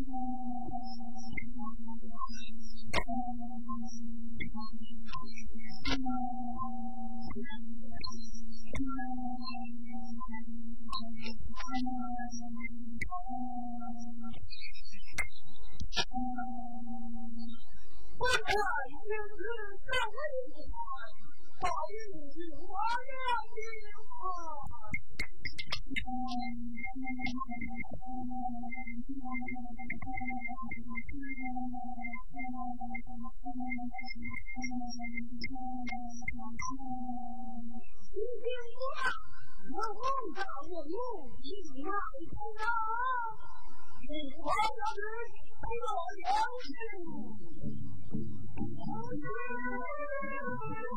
万紫千红总是春，百灵鸟叫。今天我梦到我又去卖身了，卖花时，一个洋人。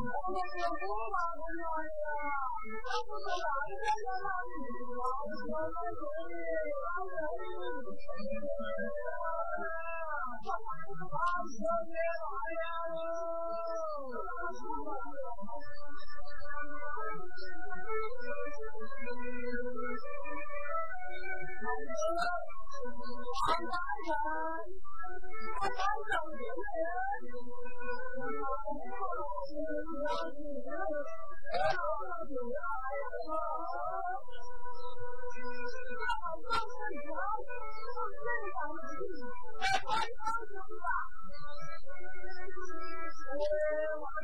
我卖了花不容易，他不收钱，他不卖，我卖了心，卖了心，卖了心。I'm Thank you.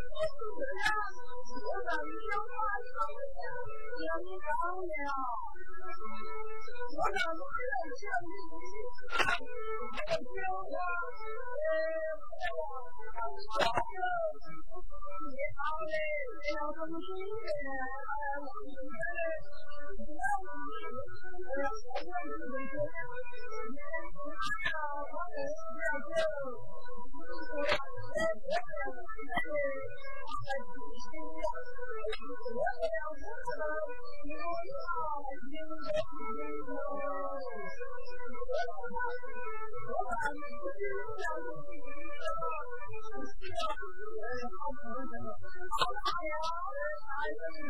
我等一句话听听着了，我等一像你一样的鲜花，哎，我等一个，我等一个，我等一个，我等，爱情需要两个人共同拥有，爱情需要两个人共同拥有。爱情需要两个人共同拥有，爱情需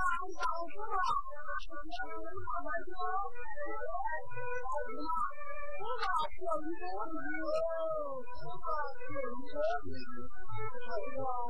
要两个人共同拥有。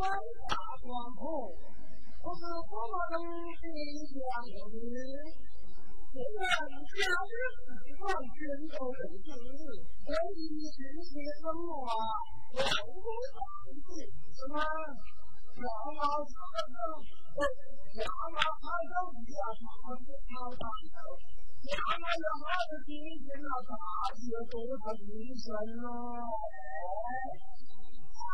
光光，我是的。军头，我？我，大都了。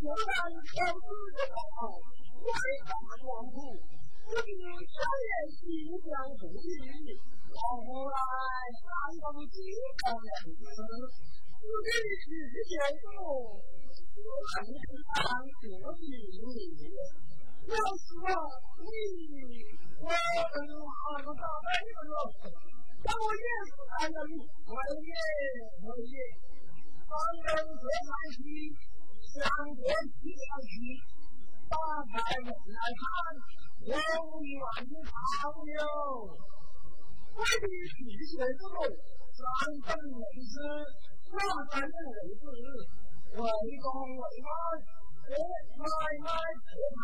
江南天子之宝，万法光复，我的少爷心想不已。王来三更几少爷子，我的是先生，我还是当得你。我说你，我能好个大辈子了，但我也是男人，我也我也，三更天难亲。两年前起，大概人来看，荒原荡哟。为的是一些什么？三分为师，万分为子，为公为外，我买卖不谈，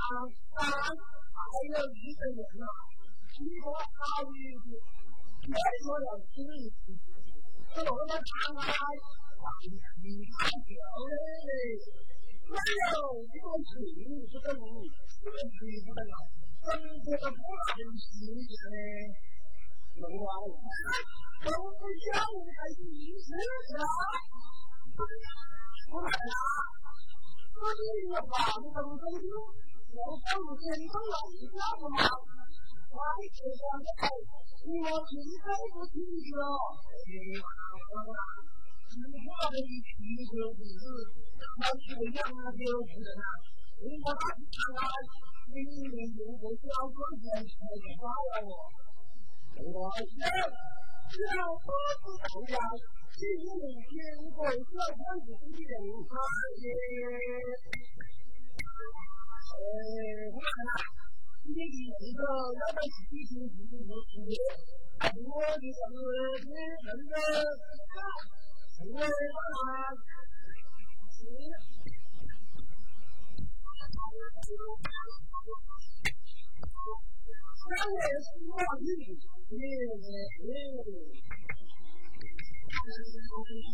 三还有一个人、啊，一个好意思，没说要，的。你你太牛嘞！没有，这个水，这个水，这个水不得了，整个都变成新鲜的龙虾了。我们家还几十条，我问他，我说你有吧？你怎么这么多？我说你先弄了一条的吗？我还吃上去了，你我吃还不清楚？你吃上？今天的足球比赛，咱们是亚洲区的，我们巴西队呢，今年如何表现？加油哦！我先介绍巴西队呀，今天领先对手万米机器人巴西。呃，我们今天的足球要开始进行直播，我的主持人的。为他人着想，为他人着想，为他人着想，为他人着想。三月春光丽，六月艳。三月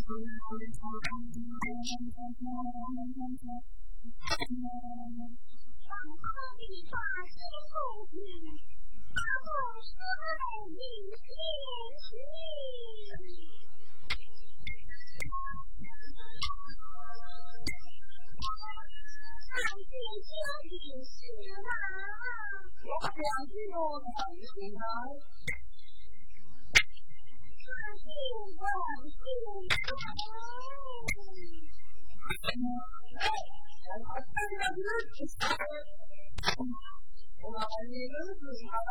春光丽，六月艳。大河里大船渡，大渡河里一片情。两句诗，诗来；两句诗，诗来。看尽万世才，看尽万世才。我拿你儿子啥当？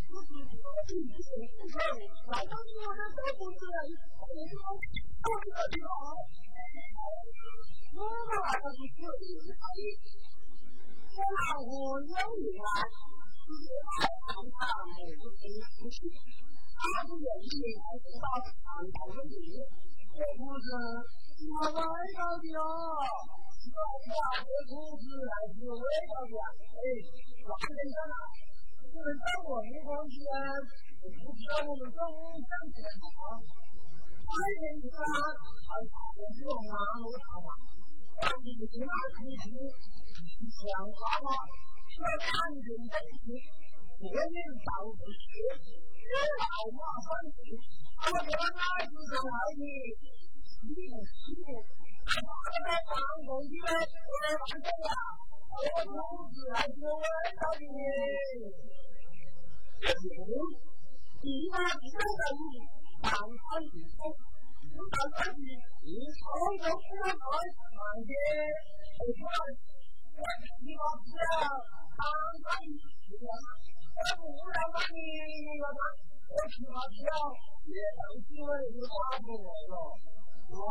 我的都不是我的都不是我的都不是我的都不是我的都不是我的都不是我的都不是我的都不是我的都不是我的都不是我的都不是我的都不是我哋生我们可以放弃啊。如我哋将呢张地图啊规定咗，系防止我哋眼好，我哋眼好红，防止我哋好红。如果我哋将我哋将我哋眼好红，防止我哋眼好红。如果我哋将我哋眼好红，防止我哋眼好红。你，你我哋将我哋眼好红，防止我哋眼好红。我就是还是我的人，牛，鸡毛鸡毛掸子，棒棒鸡，不打鸡，小红狗身上，我穿我鸡毛衫，棒棒鸡，我我突然把你那个啥，鸡毛衫，越长鸡毛越扎不住，我，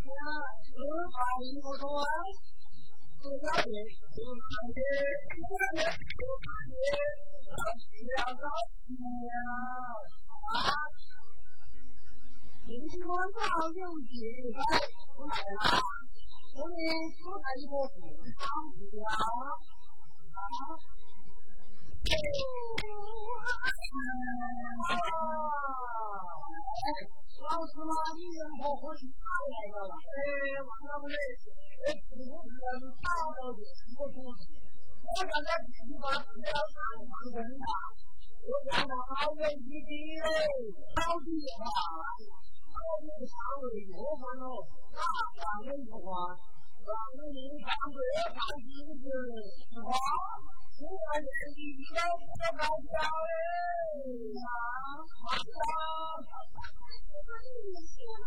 你看，你穿衣服多爱。明天到六点你该出来啦，我们出来一个平常不了啊。老师嘛，你人可会打来了？哎，我那不是，我不能打到的，我不是。我刚才去把资料打给他们打，我看到好远距离嘞，好远啊！好远，上回又换了，那上回不换，上回你上回换几次？换。我是一个小小人，长大想当一名军人。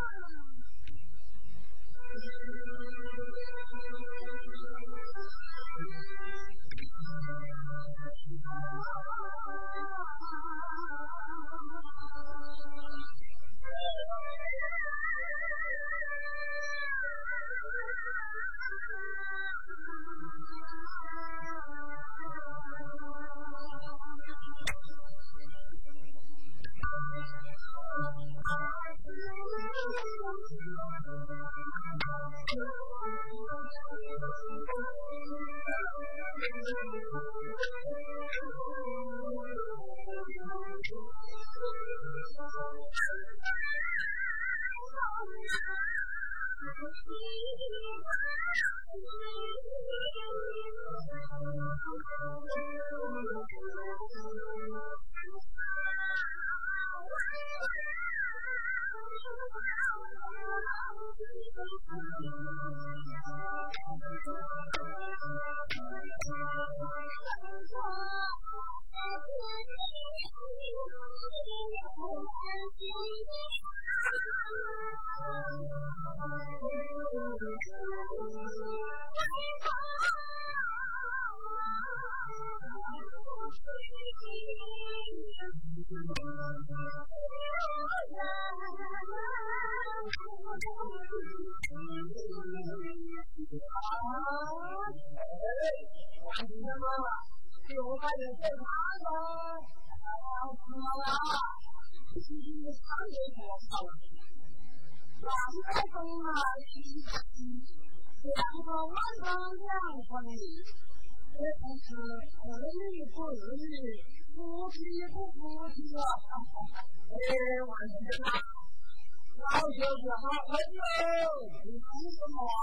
小姐啊，哎呦，你干什么啊？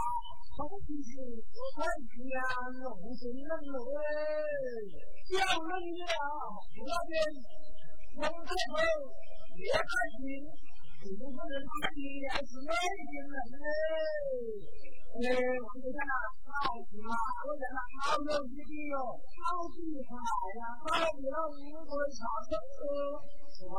好心情，我太天了，我心冷了喂，要冷的啊，那边风太冷，也太冷，你们不能太冷，也是太冷了喂。哎，王队长，好喜欢，我觉得好有意思哟，好喜欢呀，好有意思，好幸福，是吧？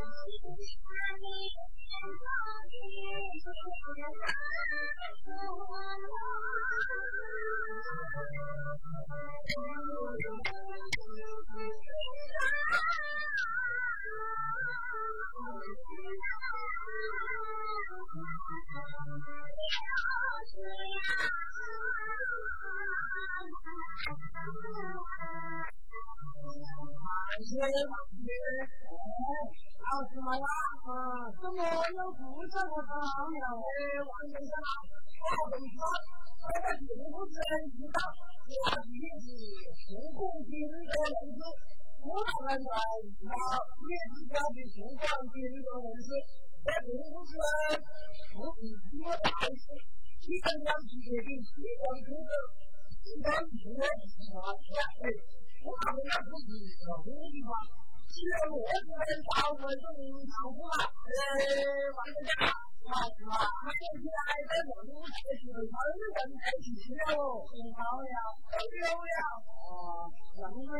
青山绿水，千山无数，万水千山，千山万水呀，万水千山。安全安全，安全安全。嗯，怎么又不讲安全了？哎，王先生，我问你啊，这个笔记本电脑，大体积、十公斤多能装？五百元钱一套，劣质家具、厨房、卫生间设施，在办公室、食品、医药、卫生、汽车、机械、电器、装修、宾馆、宾馆、商场、商场、超市。我老公他自己，老胡的地方，去了我这，不多了，好，还有些在我们屋子里头炒肉，炒鸡了哦，炒了，炒了，啊，因为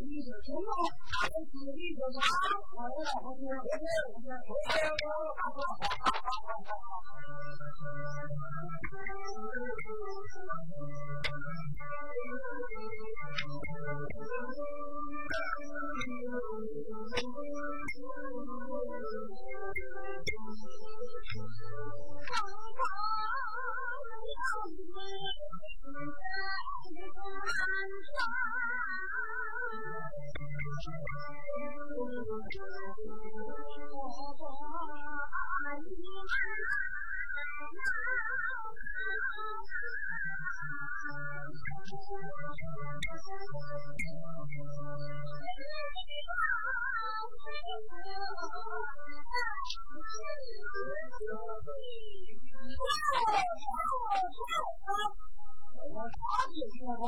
你是中午，我弟弟做饭，我老婆今天回来，我们家回来要搞个大锅饭，大锅饭。春风又绿江南岸，明月何时照我还？我大姐老公，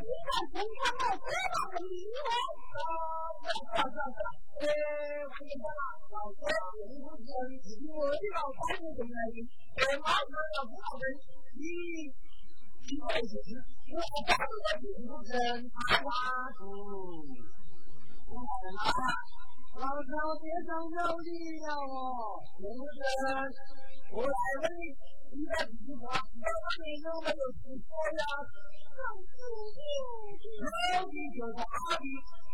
你敢生产到这么？大年纪吗？啊，咋咋咋？哎，我家老公也不争，我这老公是怎来的？我老公老公老公，一一开始，我家里边也不争，他他他，我老公。老赵别想肉弟呀我，不是，我来问你，你在几家？我问你有没有听说呀？老弟，老弟就是阿弟，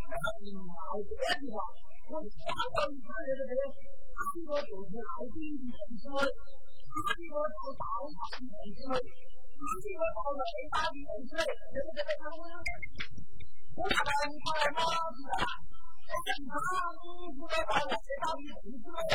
老，我，我就是，我，我的，这个个我，我你子。你他的，你他妈，的，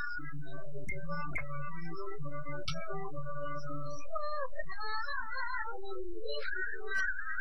我们的祖国是我的希望和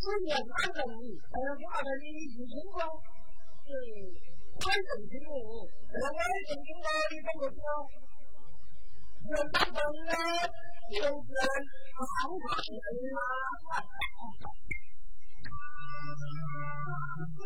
做人很容易，哎呀，你阿个你不清楚？对，外人听，哎呀，外人听，你怎个听？人生本来就是一场过啊！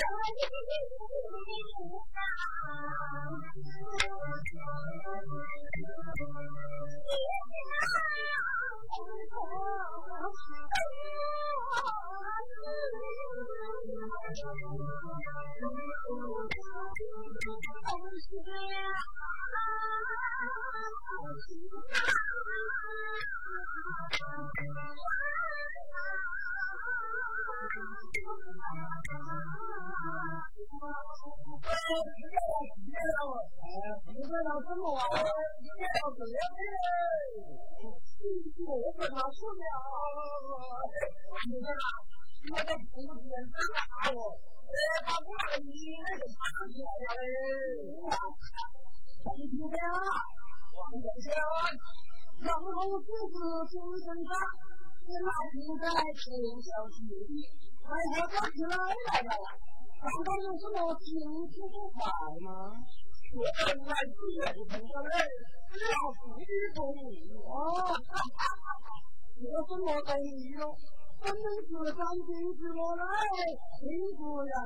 我一枝梅花开，香飘万里香飘飘，万里香飘香。啊！十点了，十点了！哎呀，怎么睡到这么晚？十点了，怎样嘞？我睡不着，睡不了，睡不了！你看啊，现在直播间在打我，哎，把我的鱼那个杀掉了嘞！啊！红旗飘，万重霄，然后橘子树生长，金马蹄在天桥西，快快快起来来了！难道有什么吗？我本的，你哦。我这么，的是伤心死我，人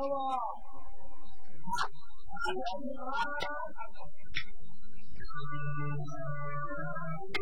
我。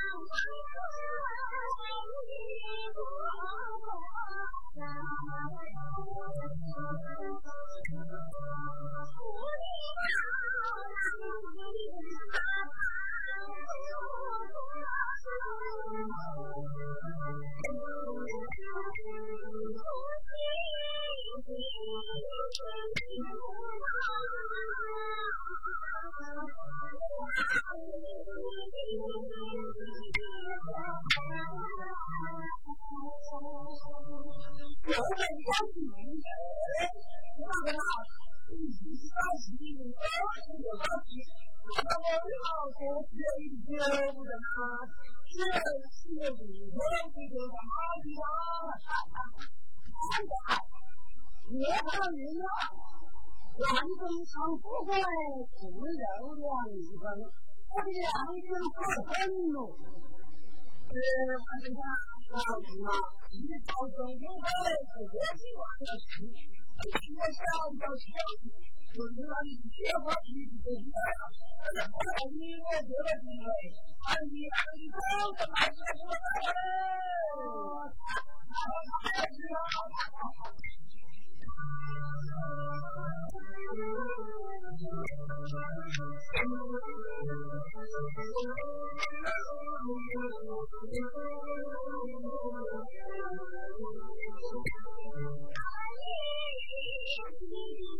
我运你来了喜和好我们好祖国啊，我亲爱的祖国，你是人间的四月天；我亲爱的祖国，我爱这多情的土地。我要说一些什么呢？说心里话，这个马季啊，哎呀，别看人家，咱中城不怪，只有两里风，我两里风可真哟。这我这个马，我就往这出，一上。我只爱你一个，爱你的坚强，爱你的温柔，爱你爱你的坚强，爱你爱你的温柔。爱你。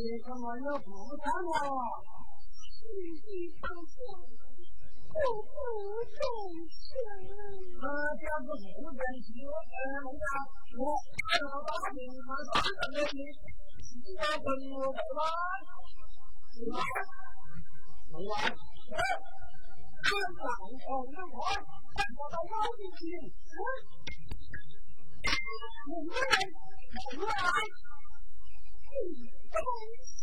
你怎么又不干了？世界上下，不不众生。呃，这不是不真心，呃，我我看到大兵，我三个人的，四个朋友在哪？是吧？我我看上红的我，看到了老兵去，五个人，五个人，真是。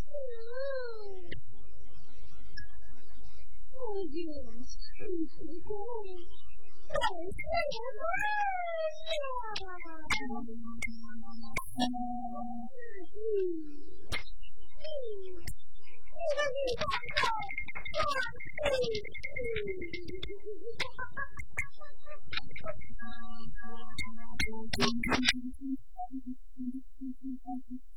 不远是其功，本是乱呀。三月十号，是不是要交会啊？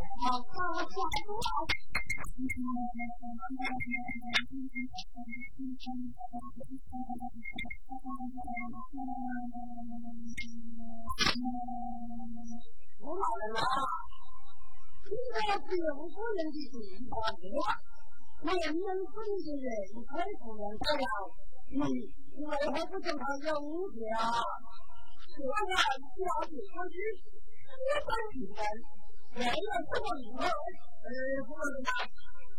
我没知道。好，好，好，好。我老人啊，你这是有夫人的地方啊！我人夫人的人太不能打了，你你为何不叫他有家？这样家庭不是一般平分。人要这么以后，呃，不能什么，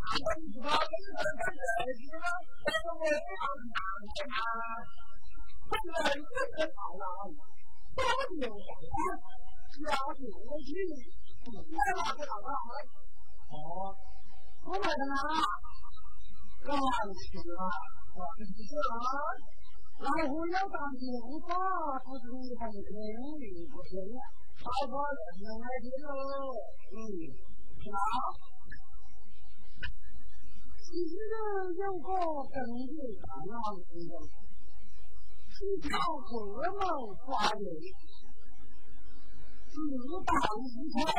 他们知道这个这个什么，这个我非常难啊。这个这个好了，多有想法，要是我去，我哪个老大？哦，我买的呢，干死了，我不是啊。老虎要当兵，发不是很肯定不行啊。好多人来听喽，嗯，好。其实呢，有个根据大脑知道，一条河毛发育，四大一条，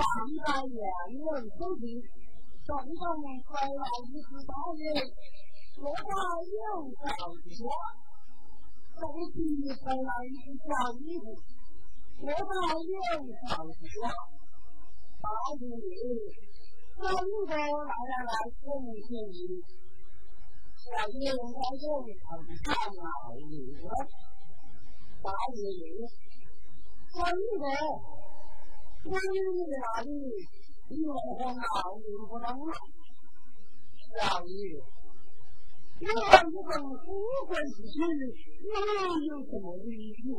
大大圆润透明，中中衰老一丝大人，落花有少一些，中间衰老一丝小衣服。我把又上去说，大爷，三个来来来，恭喜你！小爷我又上去看了一个，大爷，三个，三个哪里？你我哪里不能了？小爷，你看这个富贵之事，你有什么理由？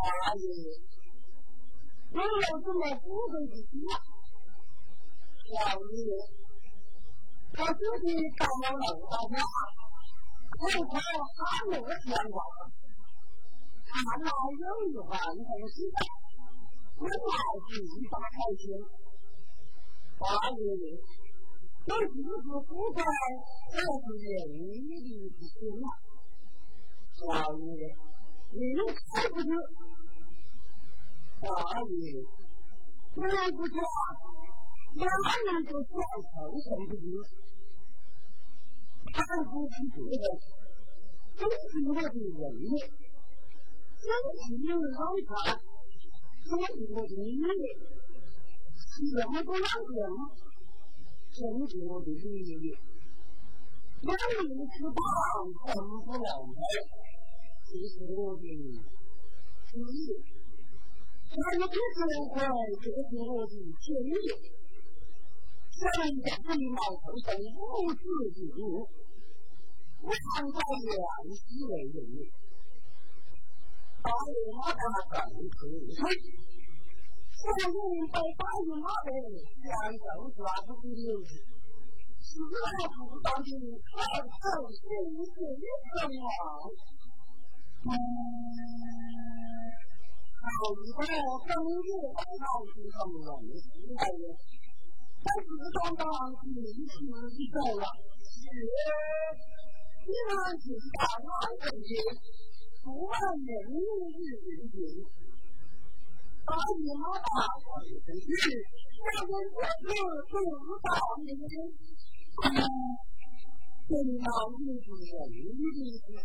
大爷，你有什么不会的事？小爷，他自己到了老家，看看他那个天光，看来有一番东西，我老是一把开心。大爷，这日子不在，这是人力的心啊。小爷，你是不是？大爷，我不讲，哪能就讲诚信不行？看不起别人，这是我的人命；真是有人看，这是我的命。什么都让讲，真是我的利益。万里之长，怎不能配？这是我的利那你这是会，这是我的建议。下面讲这一毛头生无自己，我常在原始为人。大爷马大更可惜，小人被大爷马的两手抓不住牛子，死了不当的靠手心心疼好一个人登入广场去人，他只是刚刚是临时一动了，是，打万本军，不万人入日人，把你打回去，下边各自主导你们，嗯，进到日本人的。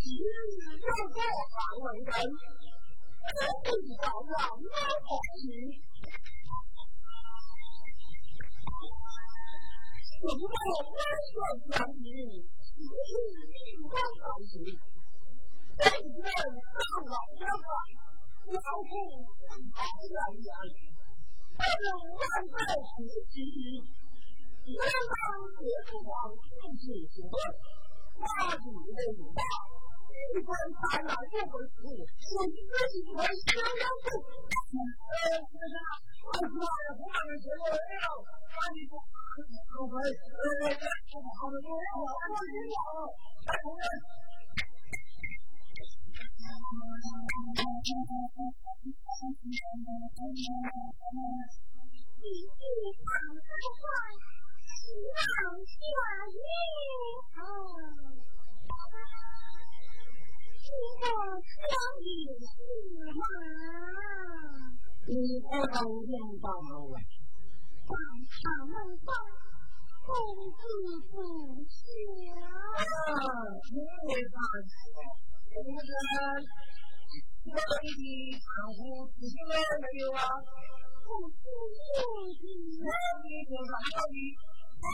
要做好为人，可不可以要猫好鱼？什么温柔相遇，一粒光好鱼？但愿大老爷子腰腹好洋洋，不用万代苦吃鱼，冤枉国王不解决，那你的礼貌。一会儿烦恼，一会儿，自己我。哎，我学，哎呀，我一句话，望下。一个千里赤马，一个五连刀啊！战场上啊，公子子乔啊！你会唱吗？不会。关你的窗户，自己关没有啊？公子子乔，哪里天上哪里？啊，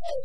Thank.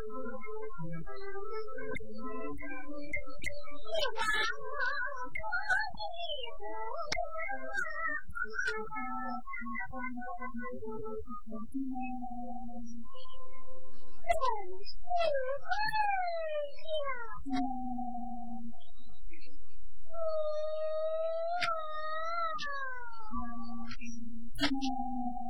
啊，你就是那朵美丽的花，啊，是。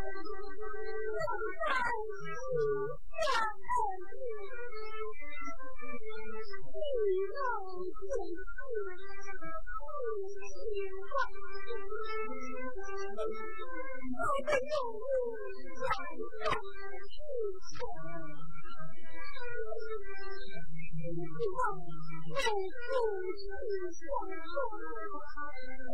在你，在你，你让我心碎，让我心碎，让我心碎，让我心碎，让我心碎。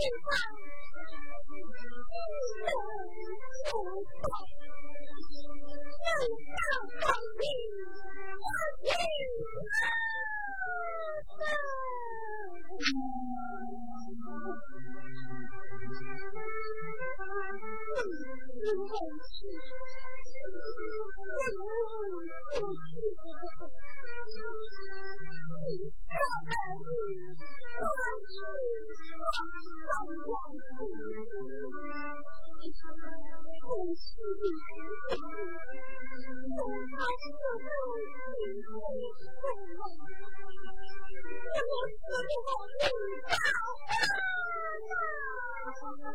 四方，四面，五方，六方，八方。我一定要找到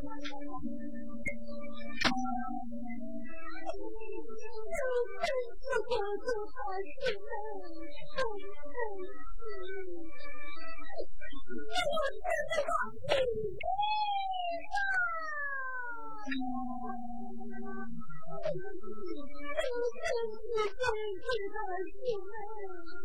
你，就。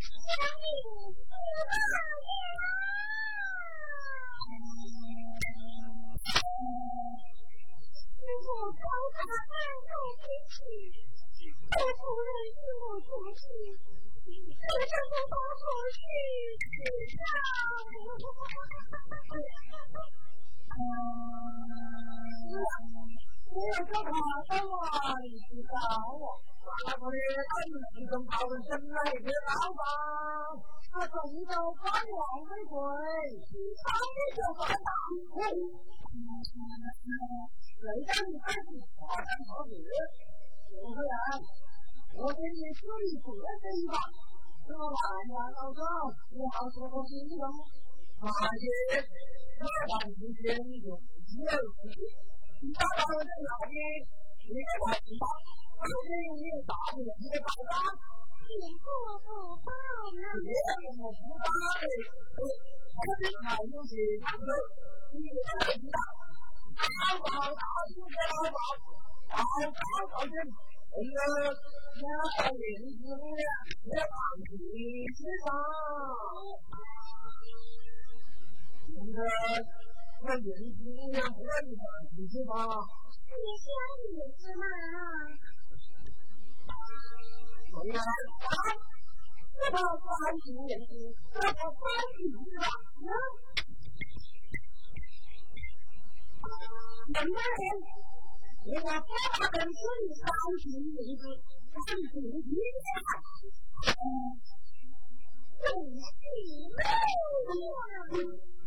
千里莺啼绿映 flu 前，千里莺啼绿映柳。夜来风雨声，花知。你有这帮大官你起搞我，他不知道你这种炮灰是用来。他总说怕你吃亏，怕你就大。谁让你？我给你处一。老板，老，你好，说说心话，你爸的在哪里？你在哪里？我给你打你一个大大。你不不大吗？我我不大嘞，我是哪里是大哥？你是大哥，大宝大叔的大宝，大大宝的。我们家小林子呢，在忙地上。爸们。喜你！你不讲，讲你什么？我无事无故，我无人无事，只见过三世之有日夫妻在，生儿有女，我父母三生有子，我有我三世之我我我也是，小子有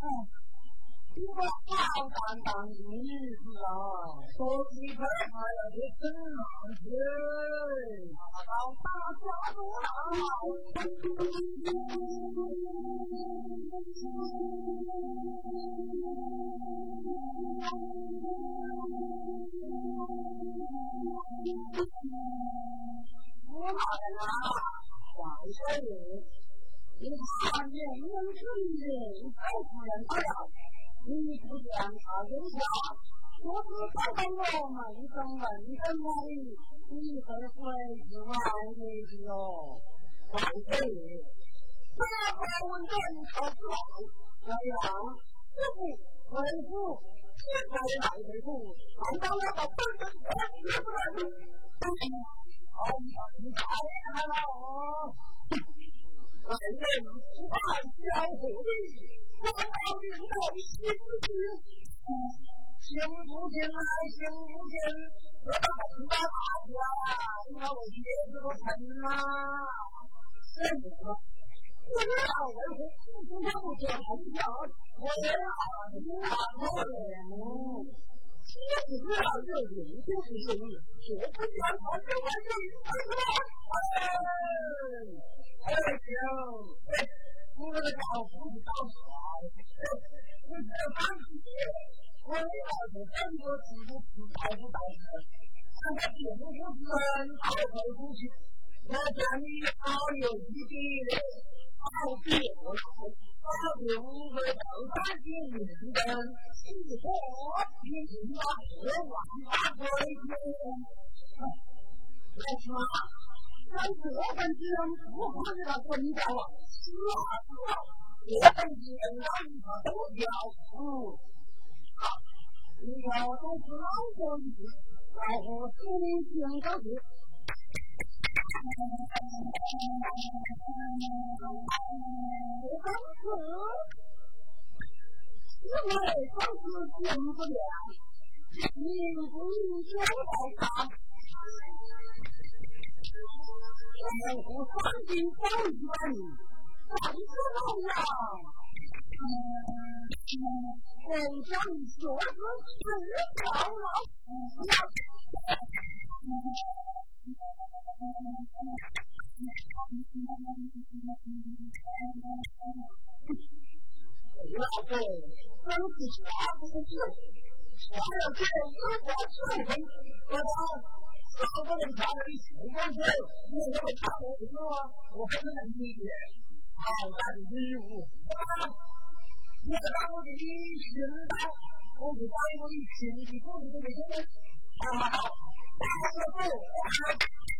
女。哎，这个好担当的女子啊，说起来还要得真难听，到大家都来。我老人啊，小生，你看人人是人，太夫人到了。你不讲他讲，我是看到我门生门生那里，你是会是万岁的哟，万岁！这回问政好不好？怎样？师傅，为父，现在来回复，难道要把本身给吃出来？好，你太厉害了！万岁，万交虎力。我到领导行不行？行不行啊？行不行？我到领导大家，领导我叶子都疼啊！是么？我老为何不知道不讲还是讲？我老领导我领，其实老就领就是生意，绝不讲好就坏就坏是吧？哎，哎行。我那个丈夫是当官的，我这当时我老是很多事情是大夫大夫，现在并不是人好走出去，我见你好有几笔的，好比我来，好比五个豆三斤银灯，是说你听到我万把规矩，来听啊，咱这份子不好给他滚掉了。是啊是啊，我等见到一个都要死。好，你要都是老伙计，老伙计听着是。我当时因为当时听不了，名不交代他，三斤高一万里。怎么样？我叫你学个知道了。老婆，咱们是啥子事？我要这一花千分，我讲三个人看了你四光水，你怎么看我不懂啊？我很能理解。好大的礼物！你把我的礼寻到，我就把我的亲戚朋友都给他们。好好好，大师傅。知道。西来帮不高兴，他心和气，心和气好，高兴好，我谁不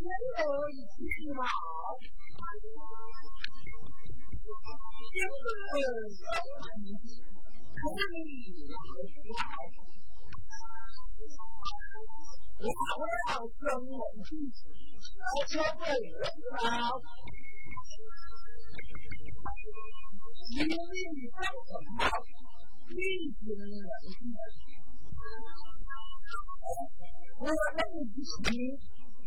人有一气嘛，心和气，可以好。我要跟我去，而且对了，因为你干什么？你听人我认识你，我跟你玩，真的玩把过你，的，是。你是法师，我把孩子带坏了，我还要买你。不行了，我要当你的孙女，把你当我闺女当你。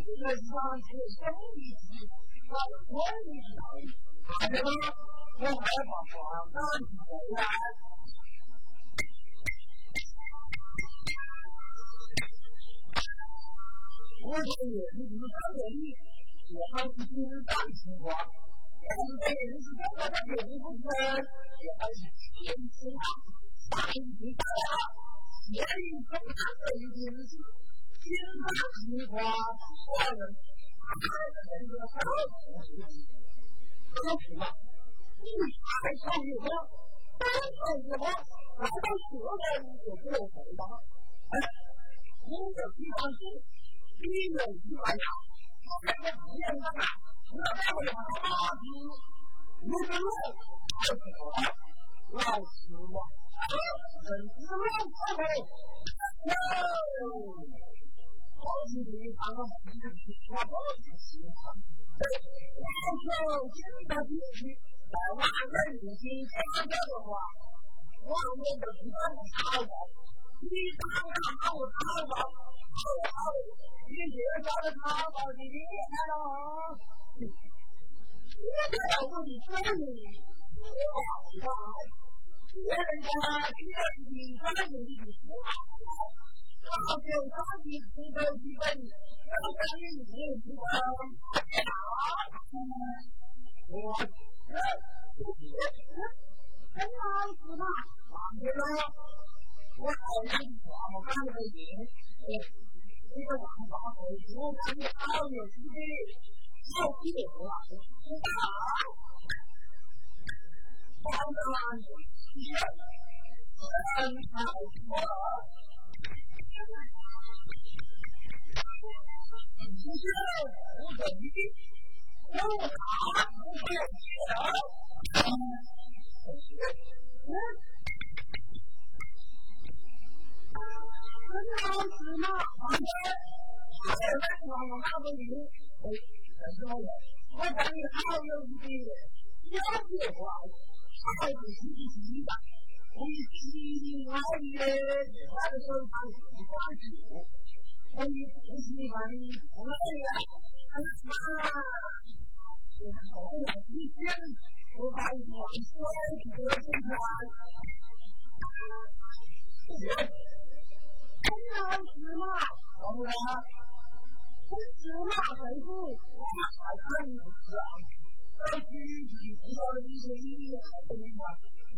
这上是兄弟，我闺女当你，看见吗？我还要把房拿回来。我说也是你们三个里，我还是经常情。况，但是这人是怎么的并不分，也还是天生啊，大一级大了，年龄更大的一定是经常情况，我们还是这个好事情，可是嘛，你还上什么？当上什么？来到学校就不用回答，哎，你这地方是。你有几万呀？我这个不一样啊！我这个大的，你这个太多了，老师嘛，真是老师傅。哟，好几天刚刚回去，我好喜欢。然后现在必须在万人面前讲这个话，我也不是很讨好，你当然把我讨好，讨好。你介绍的淘宝的厉害了，你这我的生意好大，人家第二季发现你的不好，然后就赶紧出手几本，要不然你没有出手，我这陈老师嘛，放心了，我好像话我干那个赢。这个王八狗，我看你好有趣的，好屁话，知道？当然，是很好说。不是，我说你，我打不过去了。嗯。陈老师嘛，旁边还有那个我那个女，哎，陈老师，我跟你好有一点小计划，还是自己的，我喜欢的那个手上是关注，我不喜欢你不来呀，妈，我好两天，我把你往摔死了，现在。陈老师嘛，怎么了？陈师嘛，回复我还可以不是啊？我具体知道的一些理由怎么样？你这个有那写的这些啊？陈师嘛，我看不到。陈老师嘛，回复还是人家。一个人不大了，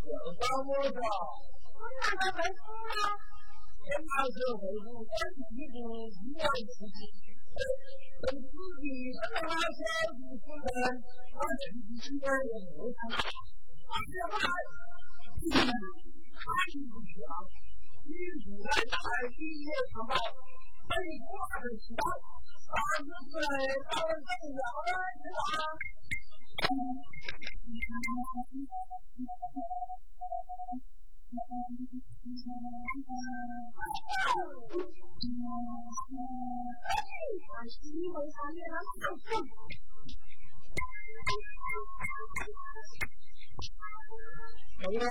我还有一些，大的？我那个回复啊，我那个回复跟你的一样自己，跟自己什么小子似的，而且你现在也没看到，而且还，还不行。女主来大一夜长报，被挂着起刀，三十岁到了正阳了，是吧？嗯好的